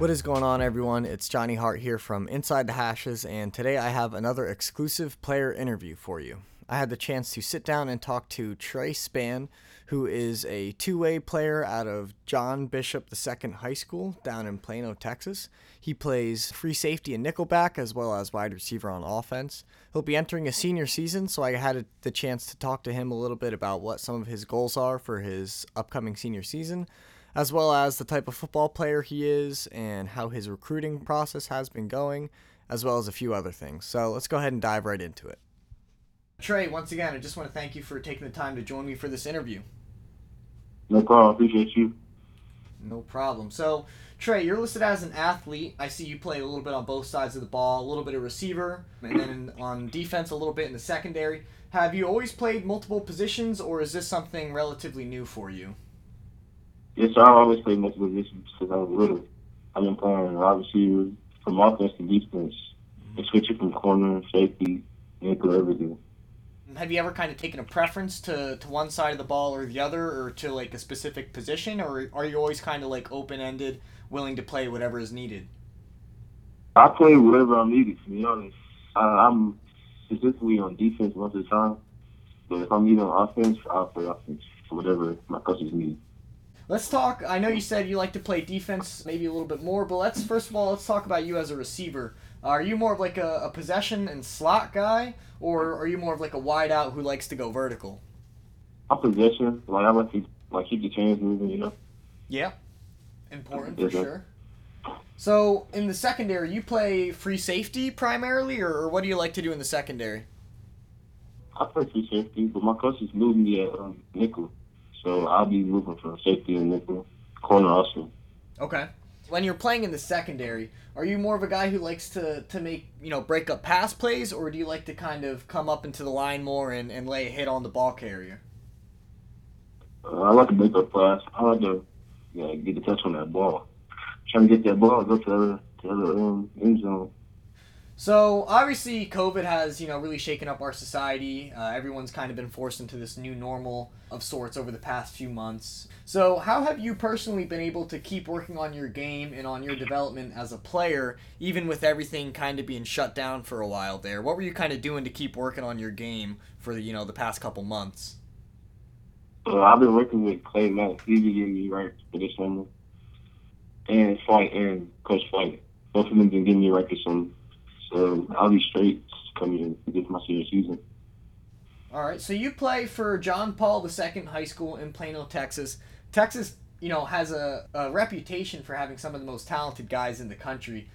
What is going on, everyone? It's Johnny Hart here from Inside the Hashes, and today I have another exclusive player interview for you. I had the chance to sit down and talk to Trey Span, who is a two way player out of John Bishop II High School down in Plano, Texas. He plays free safety and nickelback as well as wide receiver on offense. He'll be entering a senior season, so I had the chance to talk to him a little bit about what some of his goals are for his upcoming senior season as well as the type of football player he is and how his recruiting process has been going, as well as a few other things. So let's go ahead and dive right into it. Trey, once again, I just want to thank you for taking the time to join me for this interview. No problem. Appreciate you. No problem. So, Trey, you're listed as an athlete. I see you play a little bit on both sides of the ball, a little bit of receiver, and then on defense a little bit in the secondary. Have you always played multiple positions, or is this something relatively new for you? Yes, sir. I always play multiple positions since I was little. I've been playing wide receiver from offense to defense, mm-hmm. and switching from corner, safety, nickel, everything. Have you ever kind of taken a preference to, to one side of the ball or the other, or to like a specific position, or are you always kind of like open ended, willing to play whatever is needed? I play whatever I'm needed. To be honest, I, I'm specifically on defense most of the time, but if I'm needed on offense, I'll play offense for whatever my coaches need. Let's talk. I know you said you like to play defense maybe a little bit more, but let's first of all let's talk about you as a receiver. Are you more of like a, a possession and slot guy, or are you more of like a wide out who likes to go vertical? I'm possession. Like I like to like keep the chains moving, you know. Yeah, important for sure. So in the secondary, you play free safety primarily, or, or what do you like to do in the secondary? I play free safety, but my coaches moved me at um, nickel. So I'll be moving from safety and nickel, corner also. Okay. When you're playing in the secondary, are you more of a guy who likes to, to make, you know, break up pass plays, or do you like to kind of come up into the line more and, and lay a hit on the ball carrier? Uh, I like to break up pass. I like to yeah, get the touch on that ball. Trying to get that ball, go to the other, to the other um, end zone. So obviously, COVID has you know really shaken up our society. Uh, everyone's kind of been forced into this new normal of sorts over the past few months. So how have you personally been able to keep working on your game and on your development as a player, even with everything kind of being shut down for a while there? What were you kind of doing to keep working on your game for the you know the past couple months? Uh, I've been working with Clay Mack. He's been getting me right for this summer, and Fight and Coach Fight. Both of them been getting me right for summer. So I'll be straight coming in to my senior season. All right. So you play for John Paul II High School in Plano, Texas. Texas, you know, has a, a reputation for having some of the most talented guys in the country.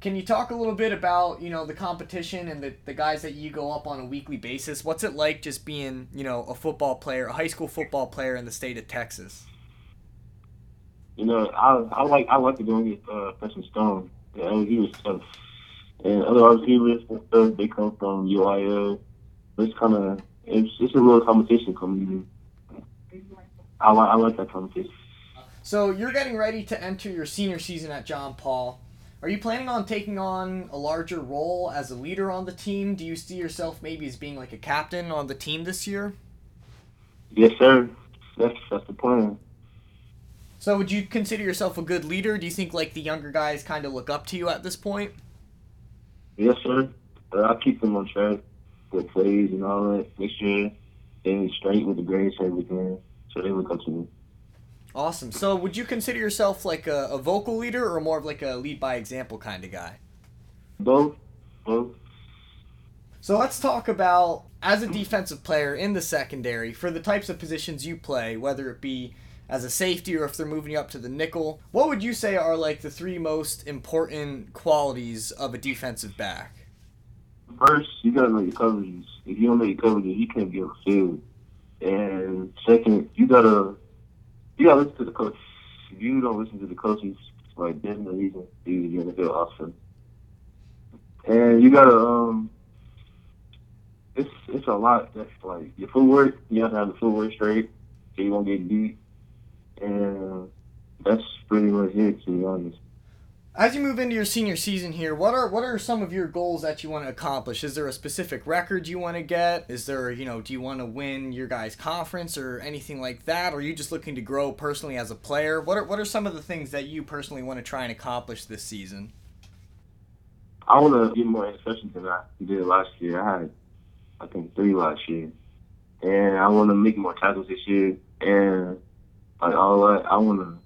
Can you talk a little bit about, you know, the competition and the, the guys that you go up on a weekly basis? What's it like just being, you know, a football player, a high school football player in the state of Texas? You know, I I like I like to go against uh, Preston Stone. Yeah, he was tough and other receivers and stuff, they come from UIL. It's kind of it's it's a real competition community. I like I like that competition. So you're getting ready to enter your senior season at John Paul. Are you planning on taking on a larger role as a leader on the team? Do you see yourself maybe as being like a captain on the team this year? Yes, sir. That's that's the plan. So would you consider yourself a good leader? Do you think like the younger guys kind of look up to you at this point? Yes, sir. I keep them on track with plays and all that. Make sure they're straight with the grades and everything, so they look up to me. Awesome. So, would you consider yourself like a, a vocal leader or more of like a lead by example kind of guy? Both. Both. So let's talk about as a defensive player in the secondary for the types of positions you play, whether it be as a safety or if they're moving you up to the nickel. What would you say are like the three most important qualities of a defensive back? First, you gotta know your coverages. If you don't know your coverages, you can't get a field. And second, you gotta you gotta listen to the coach. If you don't listen to the coaches, like there's no reason to be the field often. And you gotta um it's it's a lot that's like your footwork, you have to have the footwork straight so you won't get beat and that's pretty much it, to be honest. As you move into your senior season here, what are what are some of your goals that you want to accomplish? Is there a specific record you want to get? Is there, you know, do you want to win your guys' conference or anything like that? Or are you just looking to grow personally as a player? What are what are some of the things that you personally want to try and accomplish this season? I want to get more interceptions than I did last year. I had, I think, three last year, and I want to make more tackles this year. And like all I want to.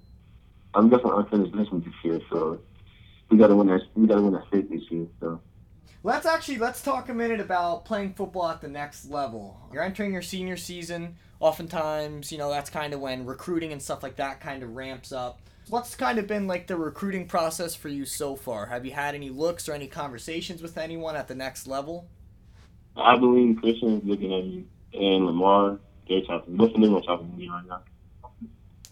I'm definitely unfinished business this year, so we gotta win that. We gotta win that state this year. So. Let's actually let's talk a minute about playing football at the next level. You're entering your senior season. Oftentimes, you know, that's kind of when recruiting and stuff like that kind of ramps up. What's kind of been like the recruiting process for you so far? Have you had any looks or any conversations with anyone at the next level? I believe Christian is looking at me, and Lamar, they're talking. Both of them are talking to me right now.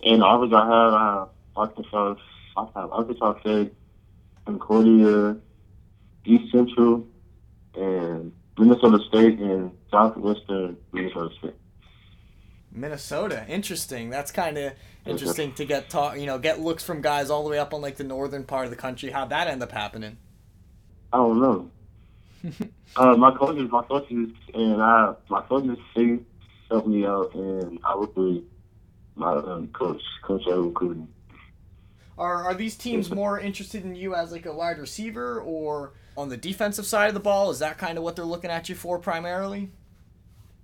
And offers I have, have Arkansas, I have Arkansas State, Concordia, East Central, and Minnesota State, and Southwestern Minnesota State. Minnesota, interesting. That's kind of interesting to get talk, you know, get looks from guys all the way up on like the northern part of the country. How'd that end up happening? I don't know. uh, my coaches, my coaches, and I, my coaches, they helped me out, and I work with my um, coach, Coach. Are are these teams more interested in you as like a wide receiver or on the defensive side of the ball? Is that kind of what they're looking at you for primarily?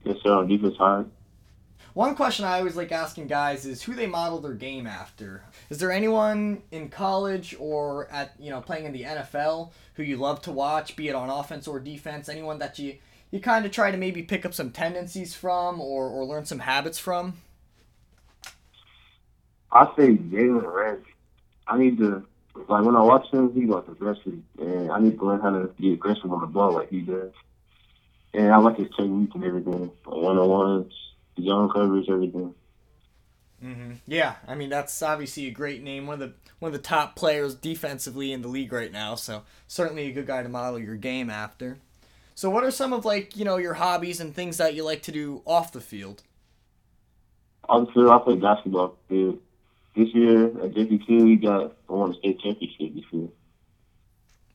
Yes, sir. On defense side. One question I always like asking guys is who they model their game after. Is there anyone in college or at you know playing in the NFL who you love to watch, be it on offense or defense? Anyone that you you kind of try to maybe pick up some tendencies from or, or learn some habits from? I say Jalen Ramsey. I need to like when I watch him, he goes aggressive, and I need to learn how to be aggressive on the ball like he does. And I like his technique and everything, one on ones, zone coverage, everything. Mm-hmm. Yeah, I mean that's obviously a great name, one of the one of the top players defensively in the league right now. So certainly a good guy to model your game after. So what are some of like you know your hobbies and things that you like to do off the field? Off the field, I play basketball. Dude this year at JP2, we got I won the state championship this year.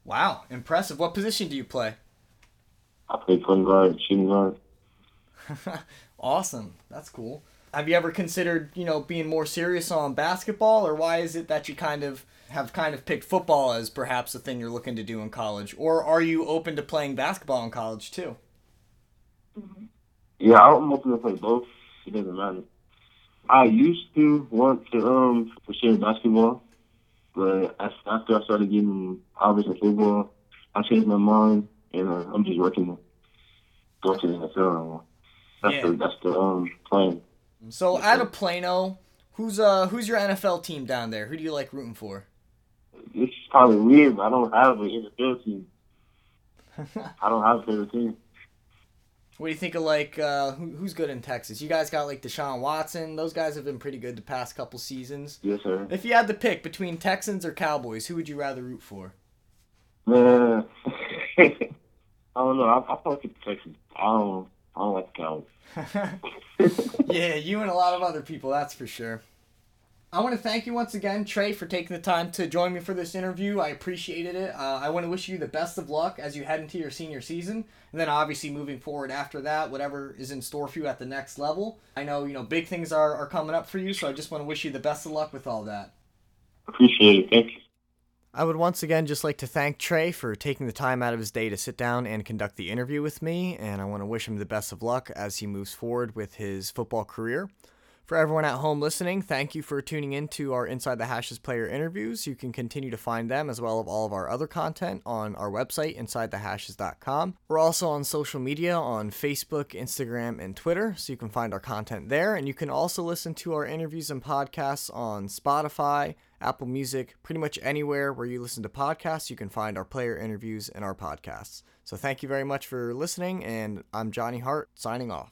Wow, impressive. What position do you play? I play point guard, shooting guard. awesome. That's cool. Have you ever considered, you know, being more serious on basketball, or why is it that you kind of have kind of picked football as perhaps the thing you're looking to do in college, or are you open to playing basketball in college too? Yeah, I'm open to play both. It doesn't matter. I used to want to um pursue basketball, but after I started getting obvious in football, I changed my mind and uh, I'm just working to go to the NFL. That's yeah. the that's the um plan. So out of Plano, who's uh who's your NFL team down there? Who do you like rooting for? It's probably weird, but I don't have an NFL team. I don't have a favorite team. What do you think of like uh, who, who's good in Texas? You guys got like Deshaun Watson. Those guys have been pretty good the past couple seasons. Yes, sir. If you had to pick between Texans or Cowboys, who would you rather root for? Man, I don't know. I, I fuck with the Texans. I don't. I don't like the Cowboys. yeah, you and a lot of other people. That's for sure. I want to thank you once again, Trey, for taking the time to join me for this interview. I appreciated it. Uh, I want to wish you the best of luck as you head into your senior season, and then obviously moving forward after that, whatever is in store for you at the next level. I know you know big things are, are coming up for you, so I just want to wish you the best of luck with all that. Appreciate it. Thank you. I would once again just like to thank Trey for taking the time out of his day to sit down and conduct the interview with me, and I want to wish him the best of luck as he moves forward with his football career. For everyone at home listening, thank you for tuning in to our Inside the Hashes player interviews. You can continue to find them as well as all of our other content on our website, InsideTheHashes.com. We're also on social media on Facebook, Instagram, and Twitter, so you can find our content there. And you can also listen to our interviews and podcasts on Spotify, Apple Music, pretty much anywhere where you listen to podcasts, you can find our player interviews and our podcasts. So thank you very much for listening, and I'm Johnny Hart signing off.